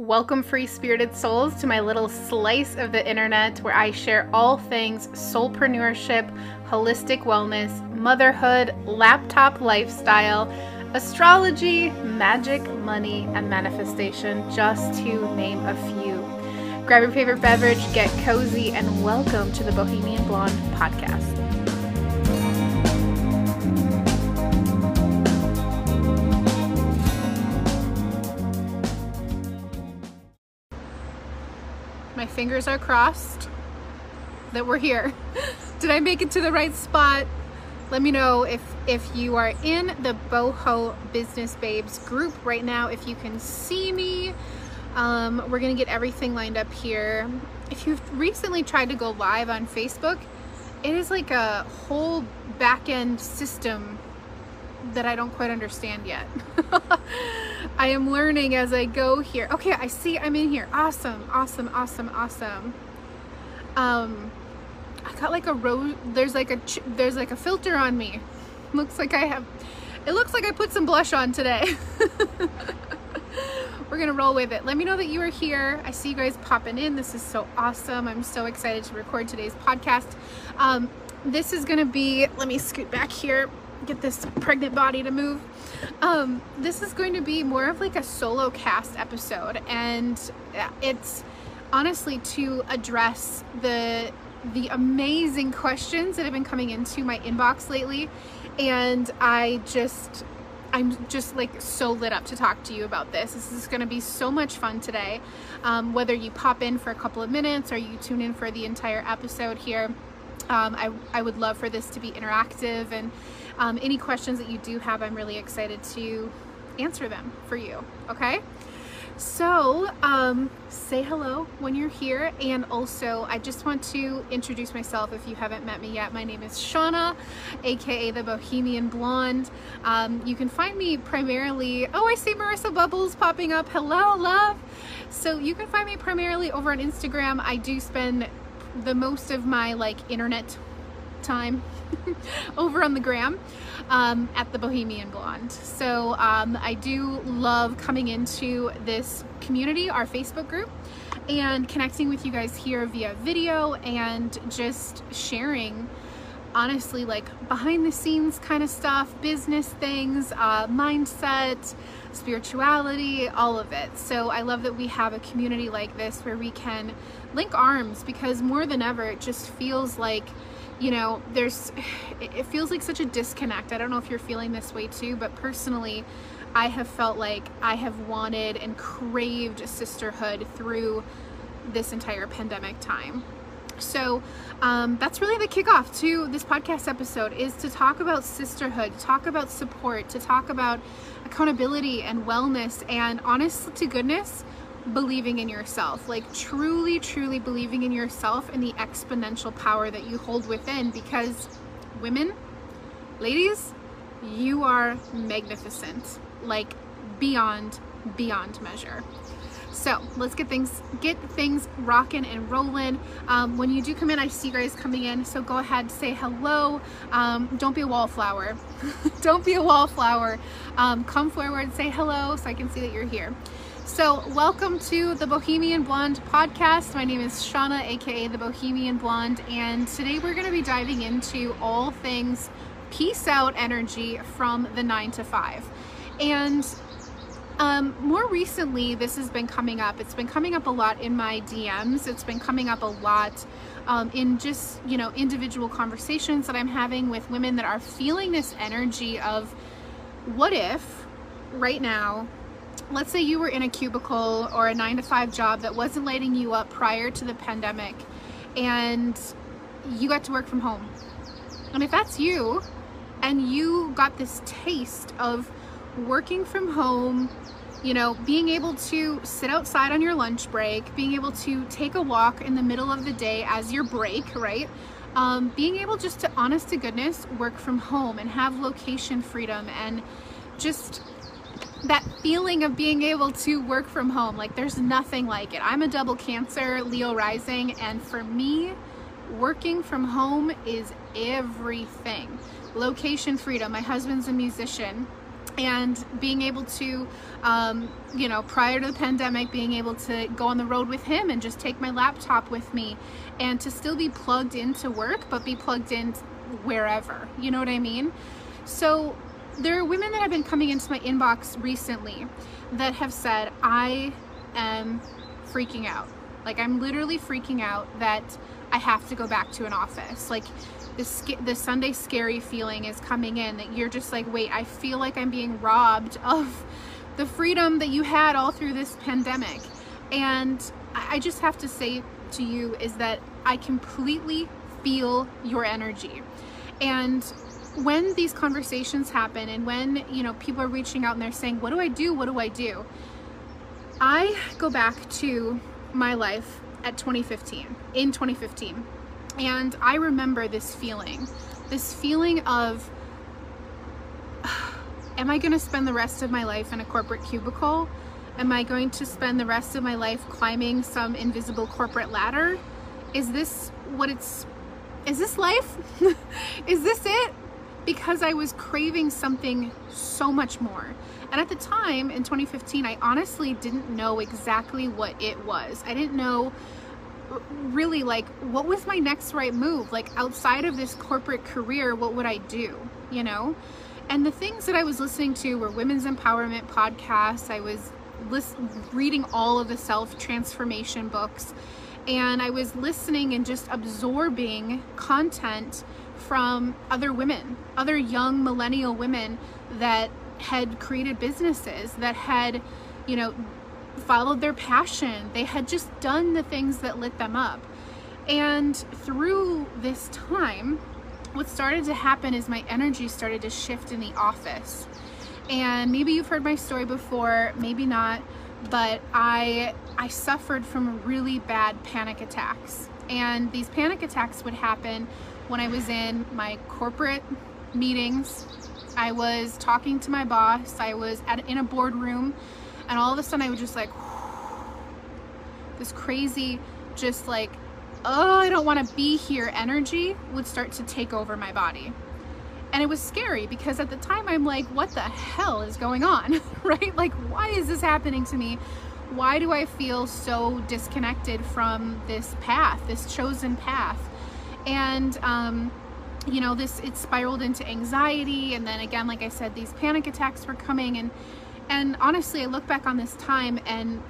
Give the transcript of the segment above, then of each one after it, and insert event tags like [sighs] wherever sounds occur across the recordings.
Welcome, free spirited souls, to my little slice of the internet where I share all things soulpreneurship, holistic wellness, motherhood, laptop lifestyle, astrology, magic, money, and manifestation, just to name a few. Grab your favorite beverage, get cozy, and welcome to the Bohemian Blonde podcast. Fingers are crossed that we're here. [laughs] Did I make it to the right spot? Let me know if if you are in the Boho Business Babes group right now, if you can see me. Um, we're gonna get everything lined up here. If you've recently tried to go live on Facebook, it is like a whole back end system that I don't quite understand yet. [laughs] I am learning as I go here. Okay, I see I'm in here. Awesome, awesome, awesome, awesome. Um, I got like a rose, there's like a, there's like a filter on me. Looks like I have, it looks like I put some blush on today. [laughs] We're gonna roll with it. Let me know that you are here. I see you guys popping in. This is so awesome. I'm so excited to record today's podcast. Um, this is gonna be, let me scoot back here get this pregnant body to move. Um, this is going to be more of like a solo cast episode, and it's honestly to address the the amazing questions that have been coming into my inbox lately, and I just I'm just like so lit up to talk to you about this. This is going to be so much fun today. Um, whether you pop in for a couple of minutes or you tune in for the entire episode here, um, I, I would love for this to be interactive and um, any questions that you do have, I'm really excited to answer them for you, okay? So, um, say hello when you're here, and also I just want to introduce myself if you haven't met me yet. My name is Seana, aka the Bohemian Blonde. Um, you can find me primarily, oh, I see Marissa Bubbles popping up. Hello, love. So, you can find me primarily over on Instagram. I do spend the most of my like internet time [laughs] over on the gram um, at the Bohemian Blonde. So um, I do love coming into this community, our Facebook group, and connecting with you guys here via video and just sharing honestly like behind the scenes kind of stuff, business things, uh, mindset, spirituality, all of it. So I love that we have a community like this where we can link arms because more than ever it just feels like you know, there's, it feels like such a disconnect. I don't know if you're feeling this way too, but personally, I have felt like I have wanted and craved sisterhood through this entire pandemic time. So um, that's really the kickoff to this podcast episode is to talk about sisterhood, talk about support, to talk about accountability and wellness and honest to goodness, believing in yourself like truly truly believing in yourself and the exponential power that you hold within because women ladies you are magnificent like beyond beyond measure so let's get things get things rocking and rolling. Um, when you do come in, I see you guys coming in. So go ahead, say hello. Um, don't be a wallflower. [laughs] don't be a wallflower. Um, come forward, say hello, so I can see that you're here. So, welcome to the Bohemian Blonde podcast. My name is Seana, aka the Bohemian Blonde, and today we're going to be diving into all things peace out energy from the nine to five. And um, more recently, this has been coming up. It's been coming up a lot in my DMs. It's been coming up a lot um, in just, you know, individual conversations that I'm having with women that are feeling this energy of what if right now let's say you were in a cubicle or a nine to five job that wasn't lighting you up prior to the pandemic and you got to work from home. And if that's you and you got this taste of working from home, you know, being able to sit outside on your lunch break, being able to take a walk in the middle of the day as your break, right? Um, being able just to, honest to goodness, work from home and have location freedom and just that feeling of being able to work from home. Like there's nothing like it. I'm a double cancer, Leo rising, and for me, working from home is everything. Location freedom. My husband's a musician and being able to um, you know prior to the pandemic being able to go on the road with him and just take my laptop with me and to still be plugged into work but be plugged in wherever you know what i mean so there are women that have been coming into my inbox recently that have said i am freaking out like i'm literally freaking out that i have to go back to an office like the, the Sunday scary feeling is coming in that you're just like, wait, I feel like I'm being robbed [laughs] of the freedom that you had all through this pandemic. And I just have to say to you is that I completely feel your energy. And when these conversations happen and when, you know, people are reaching out and they're saying, what do I do? What do I do? I go back to my life at 2015, in 2015 and I remember this feeling, this feeling of, [sighs] am I going to spend the rest of my life in a corporate cubicle? Am I going to spend the rest of my life climbing some invisible corporate ladder? Is this what it's, is this life? [laughs] is this it? Because I was craving something so much more. And at the time in 2015, I honestly didn't know exactly what it was. I didn't know really like what was my next right move like outside of this corporate career what would i do you know and the things that i was listening to were women's empowerment podcasts i was list- reading all of the self transformation books and i was listening and just absorbing content from other women other young millennial women that had created businesses that had you know followed their passion. They had just done the things that lit them up. And through this time, what started to happen is my energy started to shift in the office. And maybe you've heard my story before, maybe not, but I I suffered from really bad panic attacks. And these panic attacks would happen when I was in my corporate meetings. I was talking to my boss, I was at, in a boardroom and all of a sudden I was just like [sighs] this crazy just like oh I don't want to be here. Energy would start to take over my body. And it was scary because at the time I'm like what the hell is going on? [laughs] Right? Like why is this happening to me? Why do I feel so disconnected from this path this chosen path and um you know this it spiraled into anxiety and then again like I said these panic attacks were coming and and honestly, I look back on this time and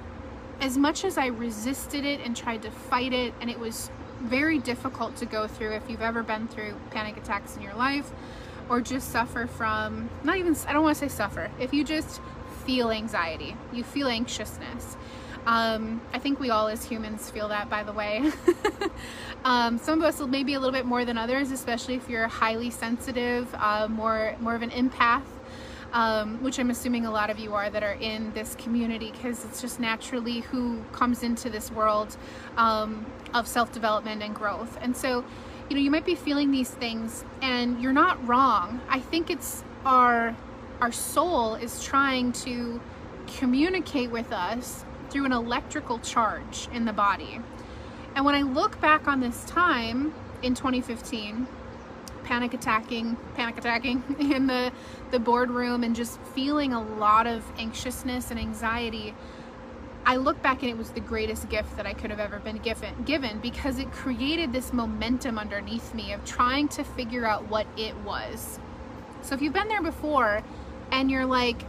as much as I resisted it and tried to fight it, and it was very difficult to go through if you've ever been through panic attacks in your life or just suffer from, not even, I don't want to say suffer, if you just feel anxiety, you feel anxiousness. Um, I think we all as humans feel that, by the way. [laughs] um, some of us maybe a little bit more than others, especially if you're highly sensitive, uh, more more of an empath um, which I'm assuming a lot of you are that are in this community because it's just naturally who comes into this world um, of self-development and growth. And so, you know, you might be feeling these things and you're not wrong. I think it's our our soul is trying to communicate with us through an electrical charge in the body. And when I look back on this time in 2015, panic attacking, panic attacking [laughs] in the, the boardroom and just feeling a lot of anxiousness and anxiety, I look back and it was the greatest gift that I could have ever been given, given because it created this momentum underneath me of trying to figure out what it was. So if you've been there before and you're like,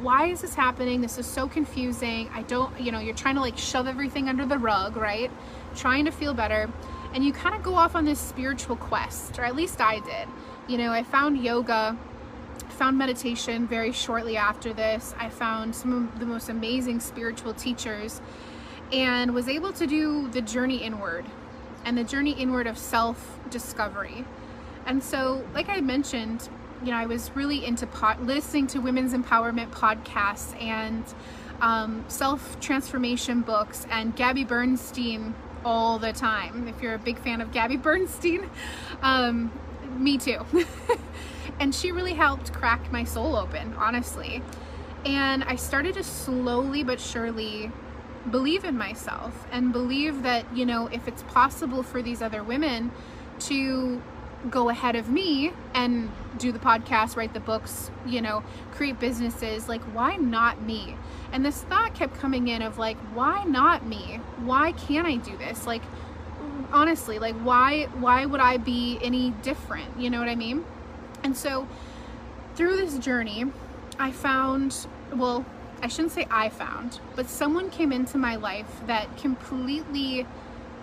why is this happening? This is so confusing. I don't, you know, you're trying to like shove everything under the rug, right? Trying to feel better and you kind of go off on this spiritual quest, or at least I did. You know, I found yoga, found meditation very shortly after this. I found some of the most amazing spiritual teachers and was able to do the journey inward and the journey inward of self discovery. And so, like I mentioned, you know, I was really into listening to women's empowerment podcasts and um, self transformation books and Gabby Bernstein all the time. If you're a big fan of Gabby [laughs] Bernstein, um, me too. [laughs] and she really helped crack my soul open, honestly. And I started to slowly but surely believe in myself and believe that, you know, if it's possible for these other women to go ahead of me and do the podcast, write the books, you know, create businesses. Like, why not me? And this thought kept coming in of like, why not me? Why can't I do this? Like, honestly, like, why, why would I be any different? You know what I mean? And so through this journey, I found, well, I shouldn't say I found, but someone came into my life that completely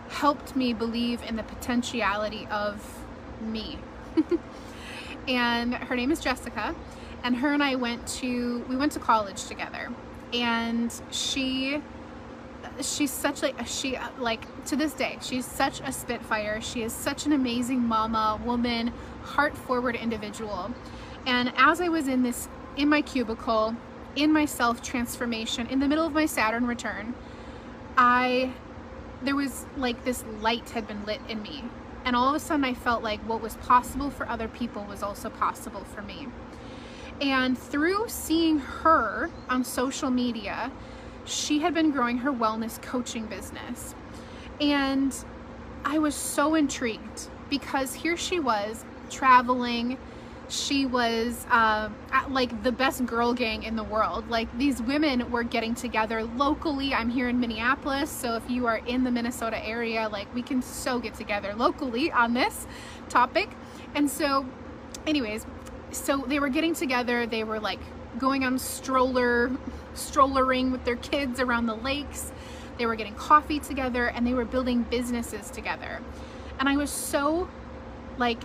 helped me believe in the potentiality of me. [laughs] and her name is Jessica, and her and I went to we went to college together. And she she's such like she like to this day she's such a spitfire she is such an amazing mama woman heart forward individual and as i was in this in my cubicle in my self transformation in the middle of my saturn return i there was like this light had been lit in me and all of a sudden I felt like what was possible for other people was also possible for me. And through seeing her on social media, she had been growing her wellness coaching business. And I was so intrigued because here she was traveling, she was uh, like the best girl gang in the world. Like these women were getting together locally. I'm here in Minneapolis, so if you are in the Minnesota area, like we can so get together locally on this topic. And so, anyways, so they were getting together. They were like going on stroller, strollering with their kids around the lakes. They were getting coffee together and they were building businesses together. And I was so like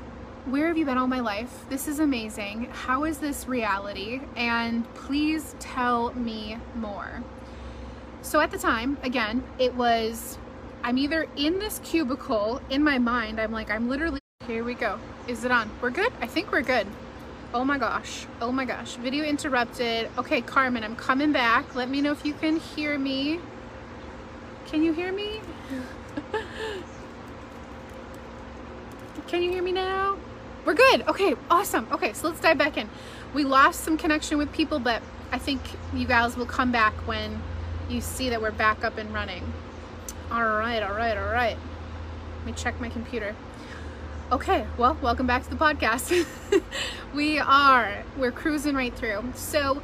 where have you been all my life? This is amazing. How is this reality? And please tell me more. So at the time, again, it was, I'm either in this cubicle in my mind, I'm like, I'm literally, here we go. Is it on? We're good? I think we're good. Oh my gosh. Oh my gosh. Video interrupted. Okay, Carmen, I'm coming back. Let me know if you can hear me. Can you hear me? [laughs] can you hear me now? We're good. Okay, awesome. Okay, so let's dive back in. We lost some connection with people, but I think you guys will come back when you see that we're back up and running. All right, all right, all right. Let me check my computer. Okay, well, welcome back to the podcast. [laughs] we are, we're cruising right through. So,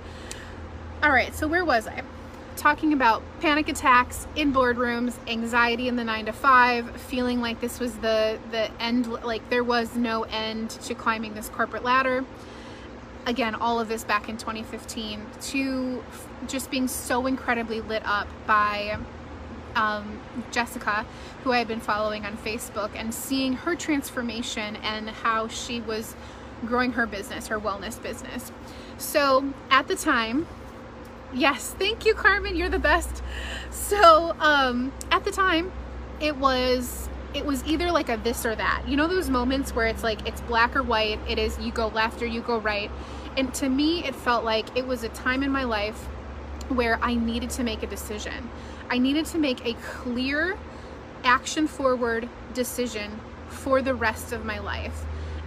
all right, so where was I? Talking about panic attacks in boardrooms, anxiety in the nine to five, feeling like this was the, the end, like there was no end to climbing this corporate ladder. Again, all of this back in 2015 to just being so incredibly lit up by um, Jessica, who I had been following on Facebook, and seeing her transformation and how she was growing her business, her wellness business. So at the time, Yes, thank you, Carmen. You're the best. So, um, at the time, it was it was either like a this or that. You know those moments where it's like it's black or white. It is you go left or you go right. And to me, it felt like it was a time in my life where I needed to make a decision. I needed to make a clear, action forward decision for the rest of my life.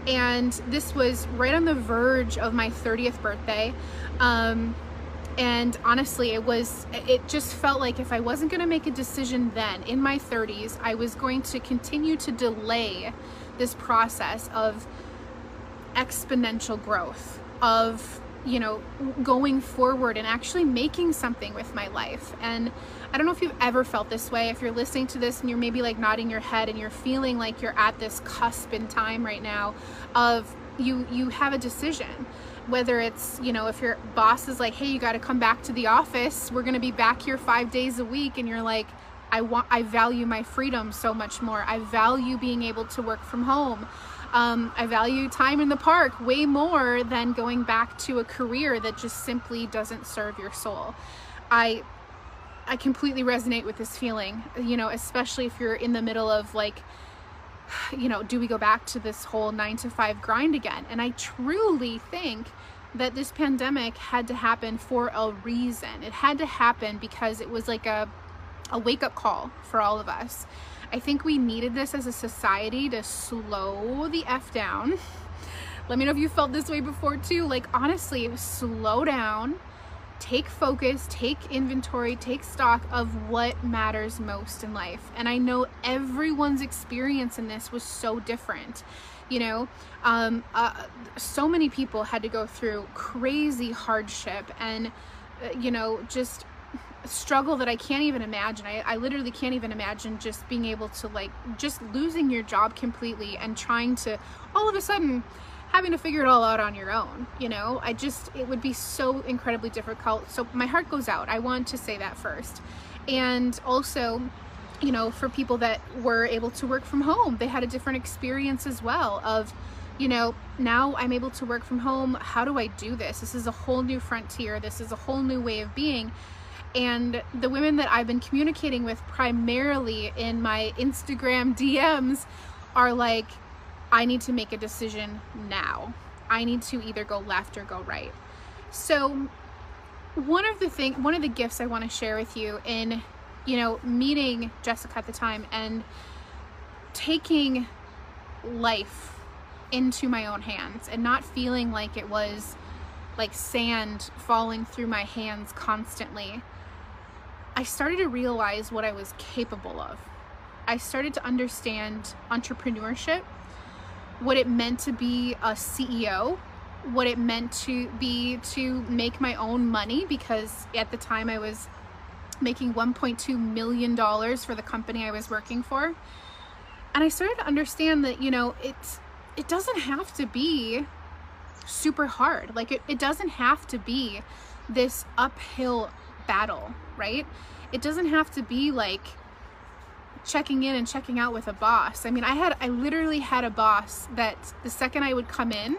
And this was right on the verge of my 30th birthday. Um, and honestly it was it just felt like if i wasn't going to make a decision then in my 30s i was going to continue to delay this process of exponential growth of you know going forward and actually making something with my life. And i don't know if you've ever felt this way. If you're listening to this and you're maybe like nodding your head and you're feeling like you're at this cusp in time right now of you you have a decision whether it's you know if your boss is like hey you got to come back to the office. We're going to be back here five days a week and you're like i want i value my freedom so much more. I value being able to work from home. Um, i value time in the park way more than going back to a career that just simply doesn't serve your soul. I i completely resonate with this feeling you know especially if you're in the middle of like you know, do we go back to this whole nine to five grind again? And I truly think that this pandemic had to happen for a reason. It had to happen because it was like a, a wake up call for all of us. I think we needed this as a society to slow the F down. Let me know if you felt this way before too. Like, honestly, slow down take focus, take inventory, take stock of what matters most in life. And I know everyone's experience in this was so different. you know um, uh, so many people had to go through crazy hardship and uh, you know just struggle that I can't even imagine. I, I literally can't even imagine just being able to like just losing your job completely and trying to all of a sudden having to figure it all out on your own you know? I just it would be so incredibly difficult. So my heart goes out. I want to say that first. And also you know for people that were able to work from home they had a different experience as well of you know now i'm able to work from home. How do i do this? This is a whole new frontier. This is a whole new way of being. And the women that I've been communicating with primarily in my Instagram [laughs] DMs are like, I need to make a decision now. I need to either go left or go right. So one of the thing one of the gifts I want to share with you in you know meeting Jessica at the time and taking life into my own hands and not feeling like it was like sand falling through my hands constantly I started to realize what I was capable of. I started to understand entrepreneurship, what it meant to be a CEO, what it meant to be to make my own money because at the time I was making 1.2 million dollars for the company I was working for. And I started to understand that, you know, it's it doesn't have to be super hard. Like it, it doesn't have to be this uphill battle, right? It doesn't have to be like checking in and checking out with a boss. I mean, I had I literally had a boss that the second I would come in,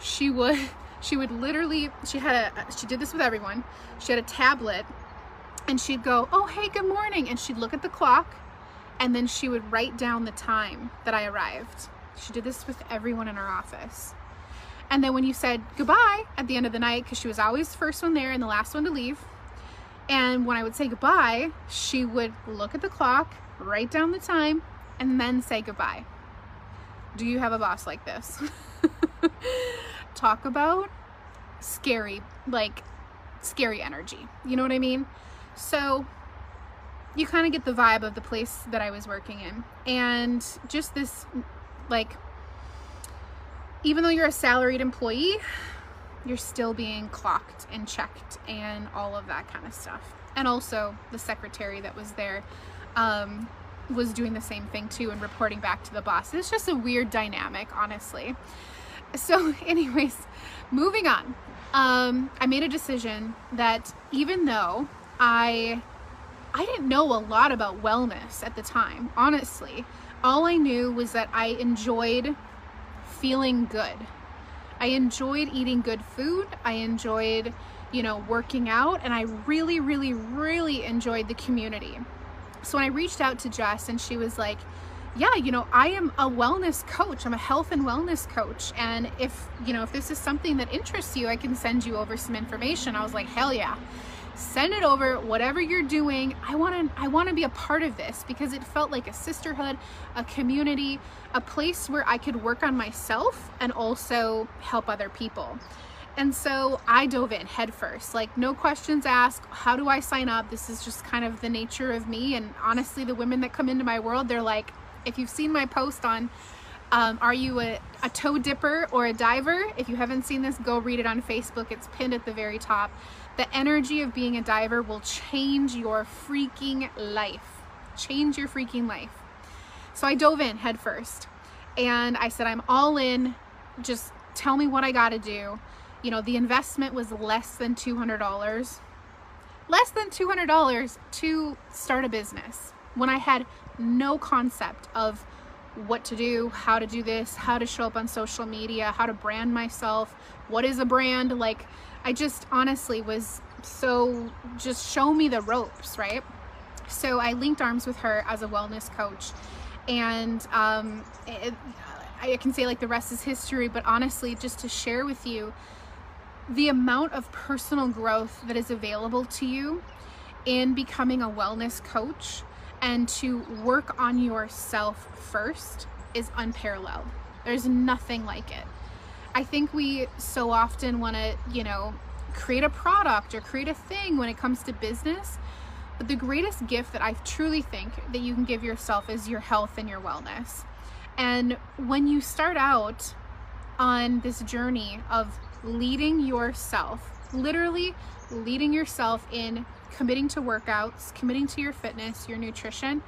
she would [laughs] she would literally she had a she did this with everyone. She had a tablet and she'd go, "Oh, hey, good morning." And she'd look at the clock and then she would write down the time that I arrived. She did this with everyone in her office. And then when you said goodbye at the end of the night, because she was always first one there and the last one to leave, and when I would say goodbye, she would look at the clock, write down the time, and then say goodbye. Do you have a boss like this? [laughs] Talk about scary, like scary energy. You know what I mean? So you kind of get the vibe of the place that I was working in. And just this, like, even though you're a salaried employee, you're still being clocked and checked and all of that kind of stuff. And also the secretary that was there um, was doing the same thing too and reporting back to the boss. It's just a weird dynamic, honestly. So [laughs] anyways, moving on. Um, I made a decision that even though I I didn't know a lot about wellness at the time, honestly. All I knew was that I enjoyed feeling good. I enjoyed eating good food. I enjoyed, you know, working out, and I really, really, really enjoyed the community. So when I reached out to Jess and she was like, yeah, you know, I am a wellness coach. I'm a health and wellness coach. And if, you know, if this is something that interests you, I can send you over some information. I was like, hell yeah send it over whatever you're doing i want to i want to be a part of this because it felt like a sisterhood a community a place where i could work on myself and also help other people and so i dove in head first like no questions asked how do i sign up this is just kind of the nature of me and honestly the women that come into my world they're like if you've seen my post on um, are you a, a toe dipper or a diver if you haven't seen this go read it on facebook it's pinned at the very top the energy of being a diver will change your freaking life. Change your freaking life. So I dove in head first and I said, I'm all in. Just tell me what I got to do. You know, the investment was less than $200. Less than $200 to start a business when I had no concept of what to do, how to do this, how to show up on social media, how to brand myself, what is a brand, like I just honestly was so just show me the ropes, right? So I linked arms with her as a wellness coach, and um, it, I can say like the rest is history, but honestly, just to share with you the amount of personal growth that is available to you in becoming a wellness coach and to work on yourself first is unparalleled. There's nothing like it. I think we so often want to, you know, create a product or create a thing when it comes to business. But the greatest gift that I truly think that you can give yourself is your health and your wellness. And when you start out on this journey of leading yourself, literally leading yourself in committing to workouts, committing to your fitness, your nutrition,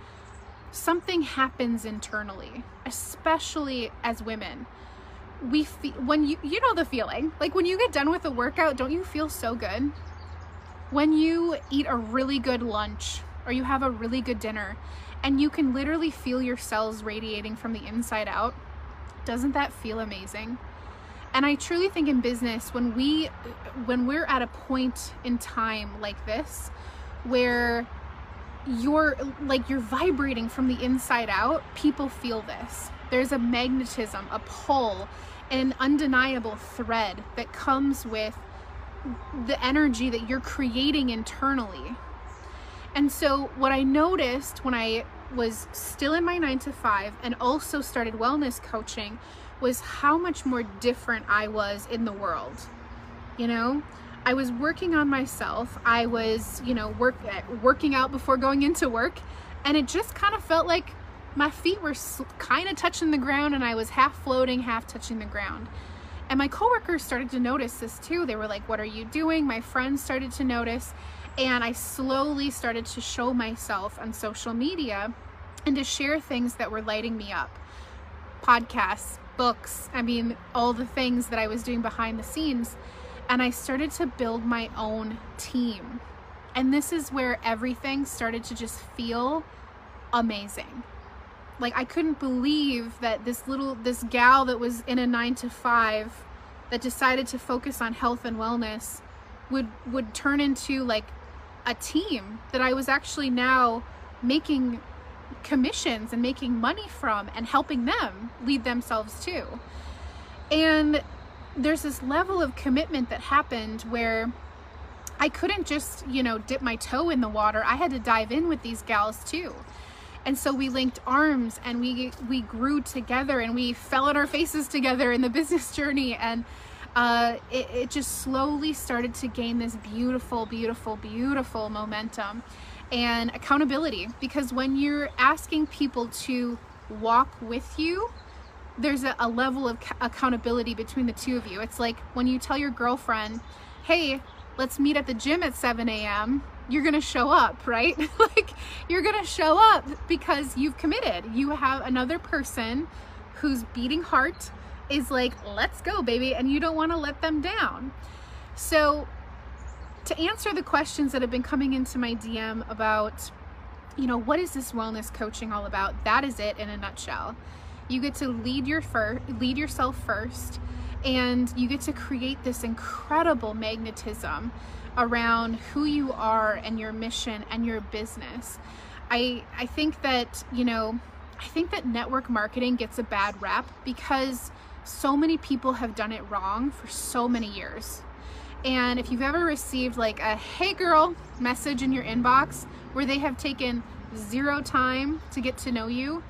something happens internally, especially as women. We feel when you you know the feeling. Like when you get done with a workout, don't you feel so good? When you eat a really good lunch or you have a really good dinner and you can literally feel your cells radiating from the inside out, doesn't that feel amazing? And I truly think in business when we when we're at a point in time like this where you're like you're vibrating from the inside out, people feel this. There's a magnetism, a pull, an undeniable thread that comes with the energy that you're creating internally. And so, what I noticed when I was still in my nine to five and also started wellness coaching was how much more different I was in the world. You know, I was working on myself. I was, you know, work eh, working out before going into work, and it just kind of felt like my feet were kind of touching the ground and I was half floating, half touching the ground. And my coworkers started to notice this too. They were like, "What are you doing?" My friends started to notice, and I slowly started to show myself on social media and to share things that were lighting me up. Podcasts, books, I mean, all the things that I was doing behind the scenes and I started to build my own team. And this is where everything started to just feel amazing. Like I couldn't believe that this little this gal that was in a 9 to 5 that decided to focus on health and wellness would would turn into like a team that I was actually now making commissions and making money from and helping them lead themselves too. And there's this level of commitment that happened where I couldn't just, you know, dip my toe in the water. I had to dive in with these gals too. And so we linked arms and we we grew together and we fell on our faces together in the [laughs] business journey and uh, it, it just slowly started to gain this beautiful, beautiful, beautiful momentum and accountability because when you're asking people to walk with you there's a, a level of accountability between the two of you. It's like when you tell your girlfriend, hey, let's meet at the gym at 7 a.m., you're gonna show up, right? [laughs] like you're gonna show up because you've committed. You have another person whose beating heart is like, let's go, baby, and you don't wanna let them down. So, to answer the questions that have been coming into my DM about, you know, what is this wellness coaching all about? That is it in a nutshell. You get to lead your fir- lead yourself first and you get to create this incredible magnetism around who you are and your mission and your business. I I think that, you know, I think that network marketing gets a bad rap because so many people have done it wrong for so many years. And if you've ever received like a hey girl message in your inbox where they have taken zero time to get to know you,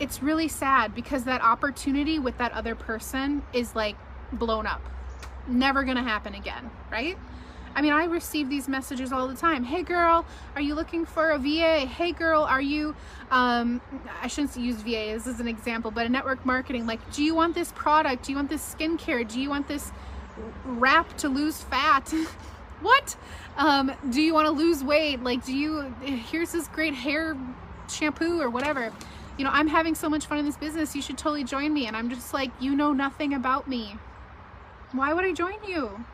it's really sad because that opportunity with that other person is like blown up. Never gonna happen again, right? I mean, I receive these messages all the time. Hey girl, are you looking for a VA? Hey girl, are you, um, I shouldn't use VA as an example, but a network marketing, like, do you want this product? Do you want this skincare? Do you want this wrap to lose fat? [laughs] what? Um, do you want to lose weight? Like, do you, here's this great hair shampoo or whatever you know, I'm having so much fun in this business. You should totally join me. And I'm just like, you know nothing about me. Why would I join you?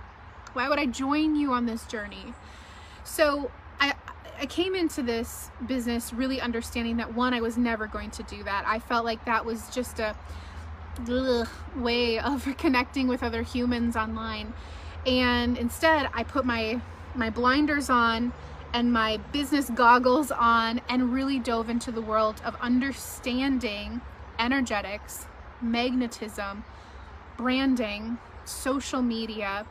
Why would I join you on this journey? So I, I came into this business really understanding that one, I was never going to do that. I felt like that was just a ugh, way [laughs] of connecting with other humans online. And instead, I put my my blinders on and my business goggles on and really dove into the world of understanding energetics, magnetism, branding, social media,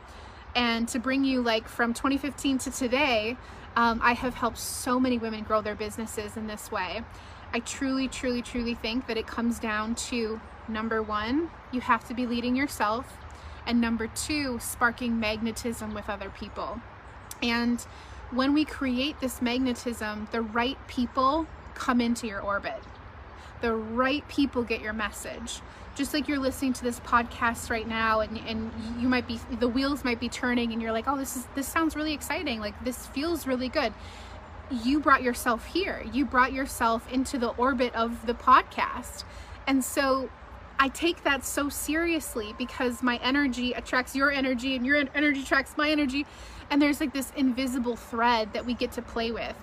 and to bring you like from 2015 to today, um, I have helped so many women grow their businesses in this way. I truly, truly, truly think that it comes down to number one, you have to be leading yourself, and number two, sparking magnetism with other people. And when we create this magnetism, the right people come into your orbit. the right people get your message. Just like you're listening to this podcast right now and, and you might be the wheels might be turning and you're like oh this is this sounds really exciting. Like this feels really good. You brought yourself here. You brought yourself into the orbit of the podcast. And so I take that so seriously because my energy attracts your energy and your energy attracts my energy. And there's like this invisible thread that we get to play with.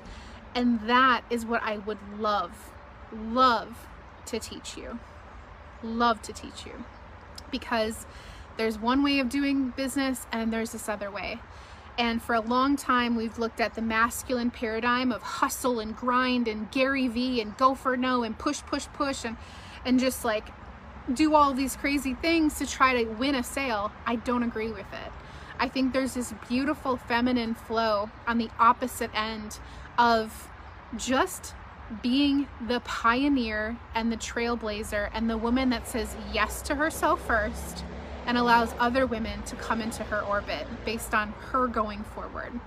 And that is what I would love love to teach you. Love to teach you. Because there's one way of doing business and there's this other way. And for a long time, we've looked at the masculine paradigm of hustle and grind and Gary Vee and go for no and push, push, push and, and just like do all these crazy things to try to win a sale. I don't agree with it. I think there's this beautiful feminine flow on the opposite end of just being the pioneer and the trailblazer and the woman that says yes to herself first and allows other women to come into her orbit based on her going forward.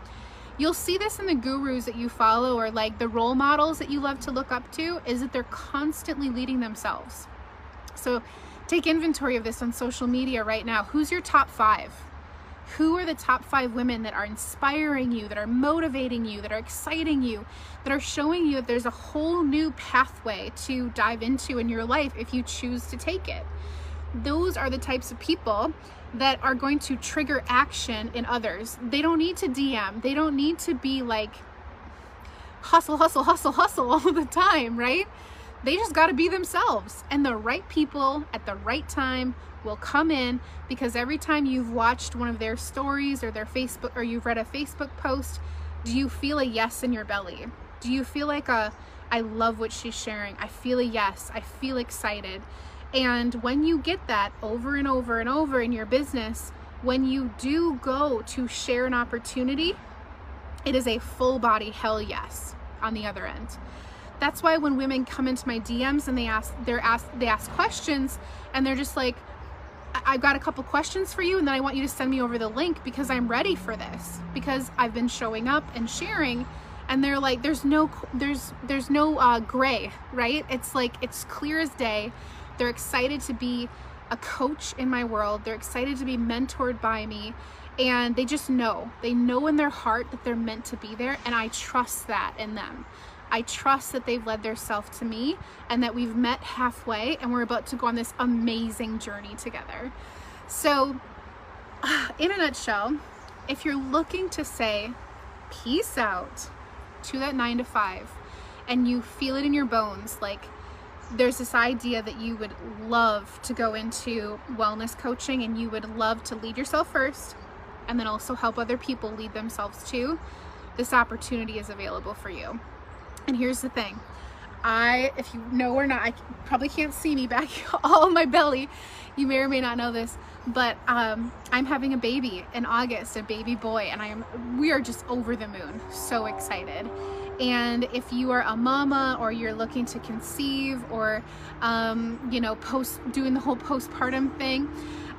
You'll see this in the gurus that you follow or like the role models that you love to look up to is that they're constantly leading themselves. So take inventory of this on social media right now. Who's your top five? Who are the top five women that are inspiring you, that are motivating you, that are exciting you, that are showing you that there's a whole new pathway to dive into in your life if you choose to take it? Those are the types of people that are going to trigger action in others. They don't need to DM, they don't need to be like hustle, hustle, hustle, hustle [laughs] all the time, right? They just got to be themselves. And the right people at the right time will come in because every time you've watched one of their stories or their Facebook or you've read a Facebook post, do you feel a yes in your belly? Do you feel like a I love what she's sharing. I feel a yes. I feel excited. And when you get that over and over and over in your business, when you do go to share an opportunity, it is a full body hell yes on the other end. That's why when women come into my DMs and they ask they're asked they ask questions and they're just like, I've got a couple questions for you and then I want you to send me over the link because I'm ready for this because I've been showing up and sharing. And they're like there's no there's there's no uh, gray right? It's like it's clear as day. They're excited to be a coach in my world. They're excited to be mentored by me and they just know. They know in their heart that they're meant to be there and I trust that in them I trust that they've led their self to me and that we've met halfway and we're about to go on this amazing journey together. So, [sighs] in a nutshell, if you're looking to say peace out to that nine to five and you feel it in your bones, like there's this idea that you would love to go into wellness coaching and you would love to lead yourself first and then also help other people lead themselves too, this opportunity is available for you. And here's the thing. I, if you know or not, I probably can't see me back [laughs] all my belly. You may or may not know this, but um, I'm having a baby in August, a baby boy, and I am, we are just over the moon. So excited. And if you are a mama or you're looking to conceive or, um, you know, post doing the whole postpartum thing,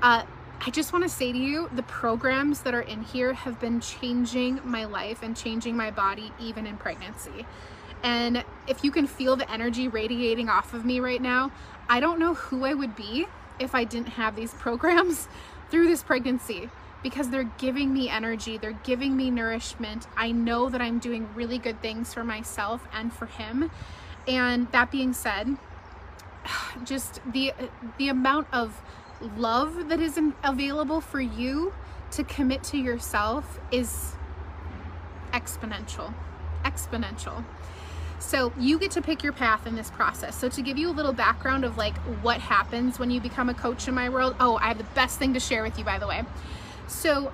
uh, I just want to say to you, the programs that are in here have been changing my life and changing my body even in pregnancy. And if you can feel the energy radiating off of me right now, I don't know who I would be if I didn't have these [laughs] programs through this pregnancy because they're giving me energy, they're giving me nourishment. I know that I'm doing really good things for myself and for him. And that being said, [sighs] just the the amount of love that is available for you to commit to yourself is exponential. Exponential. So you get to pick your path in this process. So to give you a little background of like what happens when you become a coach in my world. Oh, I have the best thing to share with you, by the way. So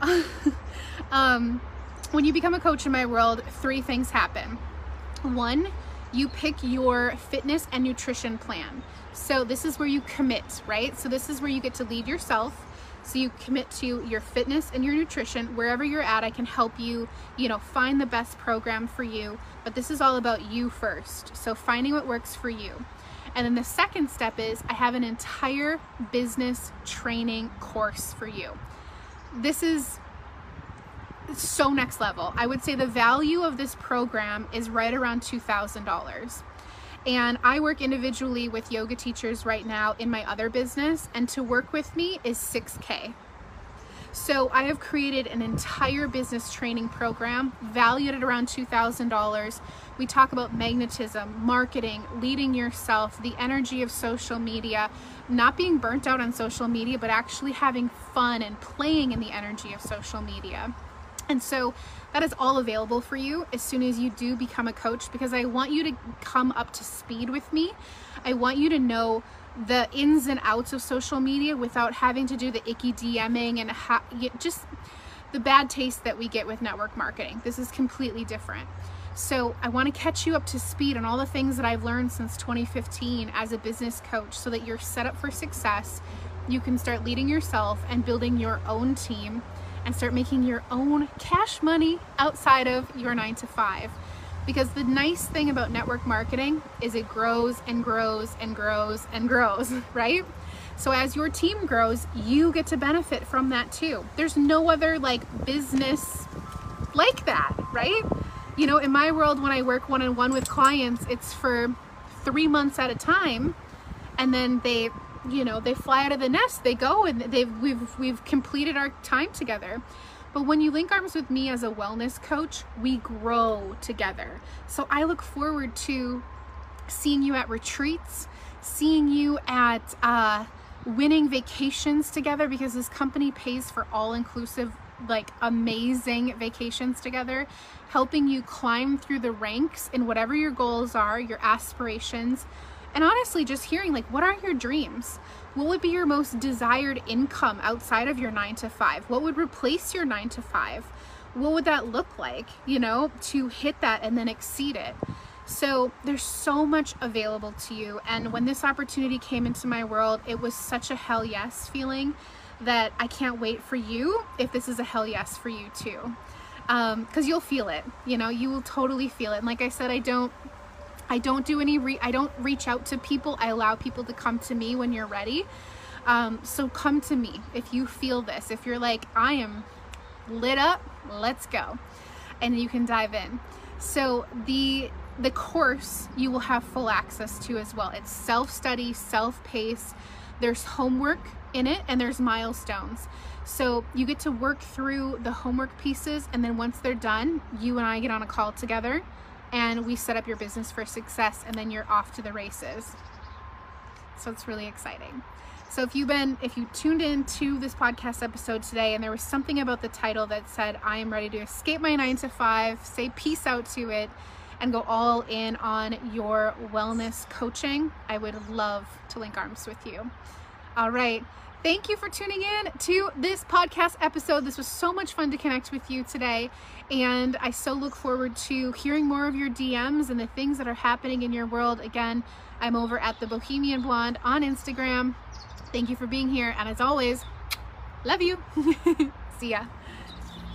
[laughs] um, when you become a coach in my world, three things happen. One, you pick your fitness and nutrition plan. So this is where you commit, right? So this is where you get to lead yourself so you commit to your fitness and your nutrition. Wherever you're at, I can help you, you know, find the best program for you. But this is all about you first. So finding what works for you. And then the second step is I have an entire business training course for you. This is so next level. I would say the value of this program is right around $2,000. And I work individually with yoga teachers right now in my other business, and to work with me is 6K. So I have created an entire business training program valued at around $2,000. We talk about magnetism, marketing, leading yourself, the energy of social media, not being burnt out on social media, but actually having fun and playing in the energy of social media. And so that is all available for you as soon as you do become a coach because I want you to come up to speed with me. I want you to know the ins and outs of social media without having to do the icky DMing and just the bad taste that we get with network marketing. This is completely different. So, I want to catch you up to speed on all the things that I've learned since 2015 as a business coach so that you're set up for success. You can start leading yourself and building your own team and start making your own cash money outside of your nine to five. Because the nice thing about network marketing is it grows and grows and grows and grows, [laughs] right? So as your team grows, you get to benefit from that too. There's no other like business like that, right? You know, in my world, when I work one on one with clients, it's for three months at a time. And then they you know they fly out of the nest they go and they've we've we've completed our time together. But when you link arms with me as a wellness coach we grow together. So i look forward to seeing you at retreats seeing you at uh, winning vacations together because this company pays for all inclusive like amazing vacations together, helping you climb through the ranks in whatever your goals are, your aspirations, and honestly, just hearing like, what are your dreams? What would be your most desired income outside of your nine to five? What would replace your nine to five? What would that look like, you know, to hit that and then exceed it? So there's so much available to you. And when this opportunity came into my world, it was such a hell yes feeling that I can't wait for you if this is a hell yes for you too. Because um, you'll feel it, you know, you will totally feel it. And like I said, I don't I don't do any re- I don't reach out to people. I allow people to come to me when you're ready. Um, so come to me if you feel this. If you're like, I am lit up, let's go. And you can dive in. So the the course you will have full access to as well. It's self-study, self-pace. There's homework in it and there's milestones. So you get to work through the homework pieces and then once they're done, you and I get on a call together and we set up your business for success and then you're off to the races. So it's really exciting. So if you've been if you tuned in to this podcast episode today and there was something about the title that said I am ready to escape my 9 to 5, say peace out to it and go all in on your wellness coaching, I would love to link arms with you. All right. Thank you for tuning in to this podcast episode. This was so much fun to connect with you today. And I so look forward to hearing more of your DMs and the things that are happening in your world. Again, I'm over at the Bohemian Blonde on Instagram. Thank you for being here. And as always, love you. [laughs] See ya.